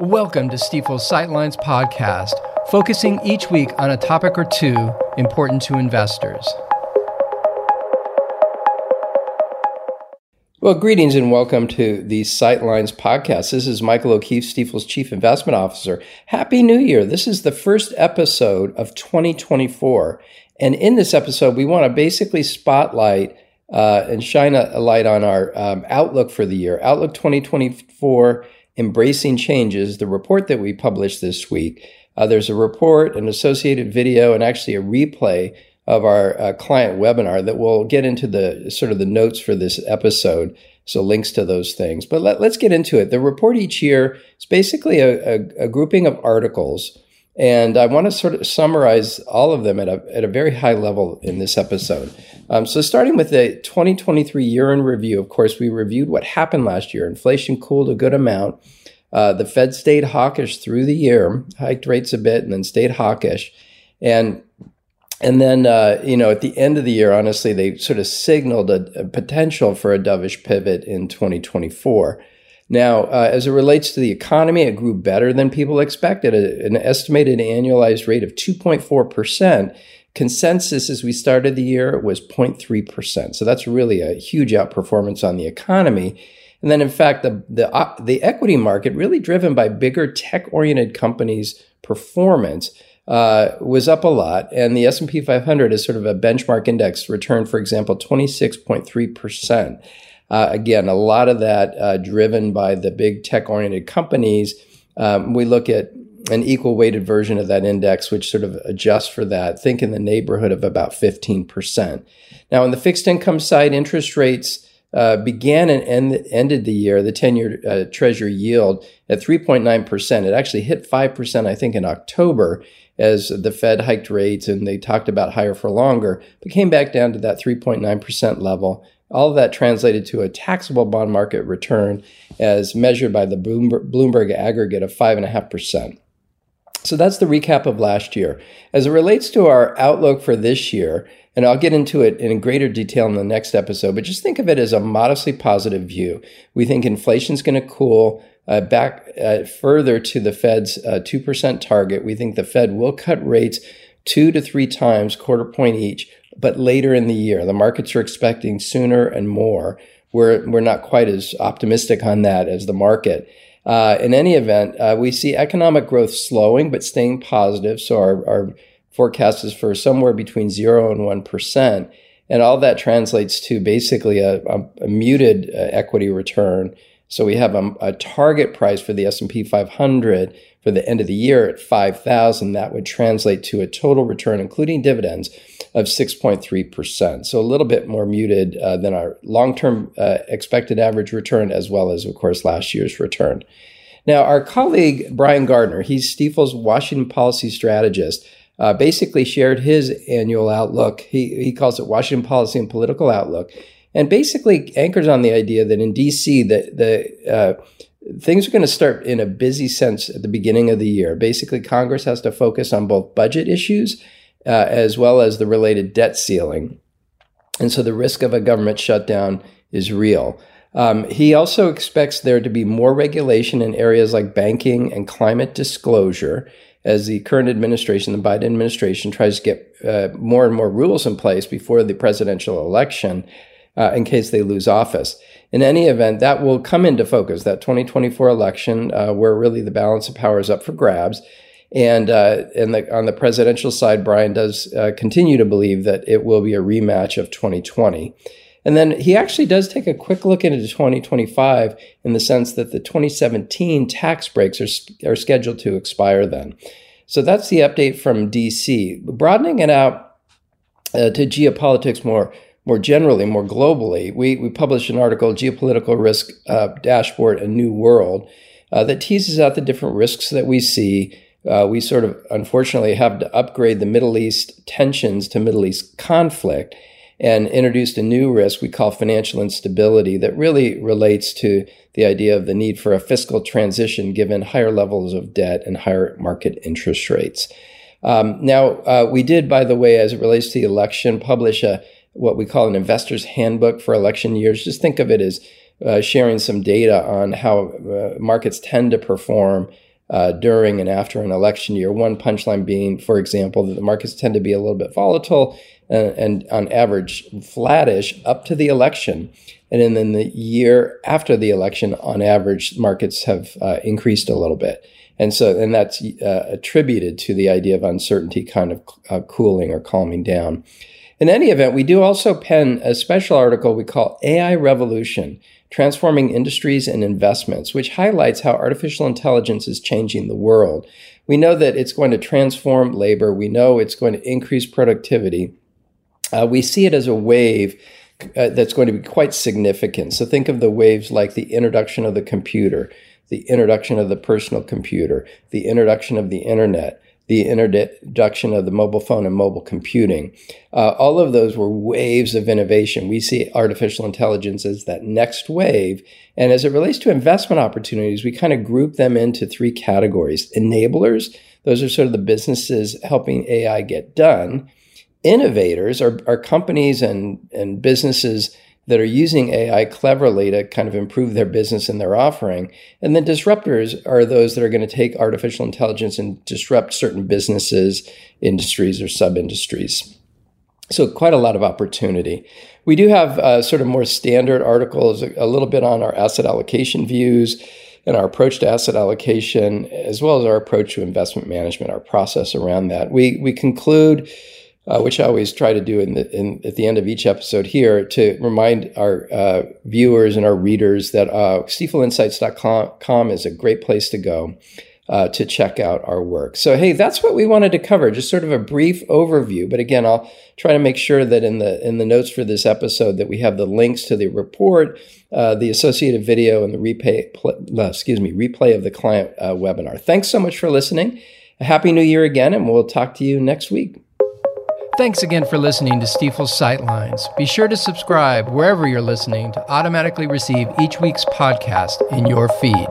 Welcome to Stifel's Sightlines podcast, focusing each week on a topic or two important to investors. Well, greetings and welcome to the Sightlines podcast. This is Michael O'Keefe, Stifel's Chief Investment Officer. Happy New Year. This is the first episode of 2024. And in this episode, we want to basically spotlight uh, and shine a, light on our um, outlook for the year. Outlook 2024 Embracing Changes, the report that we published this week. Uh, there's a report, an associated video, and actually a replay of our uh, client webinar that will get into the sort of the notes for this episode. So links to those things. But let, us get into it. The report each year is basically a, a, a grouping of articles and I want to sort of summarize all of them at a, at a very high level in this episode. Um, so, starting with the 2023 year in review, of course, we reviewed what happened last year. Inflation cooled a good amount. Uh, the Fed stayed hawkish through the year, hiked rates a bit, and then stayed hawkish. And and then, uh, you know, at the end of the year, honestly, they sort of signaled a, a potential for a dovish pivot in 2024. Now, uh, as it relates to the economy, it grew better than people expected, an estimated annualized rate of 2.4%. Consensus as we started the year was 0.3%. So that's really a huge outperformance on the economy. And then, in fact, the, the, uh, the equity market, really driven by bigger tech oriented companies' performance, uh, was up a lot. And the S&P 500 is sort of a benchmark index returned, for example, 26.3%. Uh, again, a lot of that uh, driven by the big tech oriented companies. Um, we look at an equal weighted version of that index, which sort of adjusts for that. Think in the neighborhood of about 15%. Now, on the fixed income side, interest rates uh, began and end, ended the year, the 10 year uh, treasury yield at 3.9%. It actually hit 5%, I think, in October as the Fed hiked rates and they talked about higher for longer, but came back down to that 3.9% level all of that translated to a taxable bond market return as measured by the Bloomberg aggregate of 5.5%. So that's the recap of last year. As it relates to our outlook for this year, and I'll get into it in greater detail in the next episode, but just think of it as a modestly positive view. We think inflation is going to cool uh, back uh, further to the Fed's uh, 2% target. We think the Fed will cut rates two to three times, quarter point each, but later in the year. The markets are expecting sooner and more. We're, we're not quite as optimistic on that as the market. Uh, in any event, uh, we see economic growth slowing but staying positive. So our, our forecast is for somewhere between zero and one percent, and all that translates to basically a, a, a muted uh, equity return. So we have a, a target price for the S and P 500 for the end of the year at 5,000, that would translate to a total return, including dividends, of 6.3%. So a little bit more muted uh, than our long term uh, expected average return, as well as, of course, last year's return. Now, our colleague Brian Gardner, he's Stifel's Washington policy strategist, uh, basically shared his annual outlook. He, he calls it Washington Policy and Political Outlook, and basically anchors on the idea that in DC, the, the uh, things are going to start in a busy sense at the beginning of the year. Basically, Congress has to focus on both budget issues uh, as well as the related debt ceiling. And so the risk of a government shutdown is real. Um, he also expects there to be more regulation in areas like banking and climate disclosure as the current administration, the Biden administration, tries to get uh, more and more rules in place before the presidential election uh, in case they lose office. In any event, that will come into focus, that 2024 election, uh, where really the balance of power is up for grabs. And, uh, and the, on the presidential side, Brian does uh, continue to believe that it will be a rematch of 2020. And then he actually does take a quick look into 2025 in the sense that the 2017 tax breaks are, are scheduled to expire then. So that's the update from DC. Broadening it out uh, to geopolitics more more generally, more globally, we, we published an article, Geopolitical Risk uh, Dashboard, A New World, uh, that teases out the different risks that we see. Uh, we sort of unfortunately have to upgrade the Middle East tensions to Middle East conflict and introduced a new risk we call financial instability that really relates to the idea of the need for a fiscal transition given higher levels of debt and higher market interest rates. Um, now, uh, we did, by the way, as it relates to the election, publish a what we call an investor's handbook for election years. Just think of it as uh, sharing some data on how uh, markets tend to perform uh, during and after an election year. One punchline being, for example, that the markets tend to be a little bit volatile and, and on average flattish up to the election. And then the year after the election, on average, markets have uh, increased a little bit. And so, and that's uh, attributed to the idea of uncertainty kind of uh, cooling or calming down. In any event, we do also pen a special article we call AI Revolution Transforming Industries and Investments, which highlights how artificial intelligence is changing the world. We know that it's going to transform labor, we know it's going to increase productivity. Uh, we see it as a wave uh, that's going to be quite significant. So think of the waves like the introduction of the computer, the introduction of the personal computer, the introduction of the internet, the introduction of the mobile phone and mobile computing. Uh, all of those were waves of innovation. We see artificial intelligence as that next wave. And as it relates to investment opportunities, we kind of group them into three categories enablers, those are sort of the businesses helping AI get done. Innovators are, are companies and, and businesses that are using AI cleverly to kind of improve their business and their offering. And then disruptors are those that are going to take artificial intelligence and disrupt certain businesses, industries, or sub industries. So, quite a lot of opportunity. We do have uh, sort of more standard articles, a little bit on our asset allocation views and our approach to asset allocation, as well as our approach to investment management, our process around that. We, we conclude uh, which I always try to do in the, in, at the end of each episode here to remind our uh, viewers and our readers that uh, StifelInsights.com is a great place to go uh, to check out our work. So, hey, that's what we wanted to cover, just sort of a brief overview. But again, I'll try to make sure that in the in the notes for this episode that we have the links to the report, uh, the associated video, and the replay, pl- uh, excuse me, replay of the client uh, webinar. Thanks so much for listening. Happy New Year again, and we'll talk to you next week. Thanks again for listening to Stifel's Sightlines. Be sure to subscribe wherever you're listening to automatically receive each week's podcast in your feed.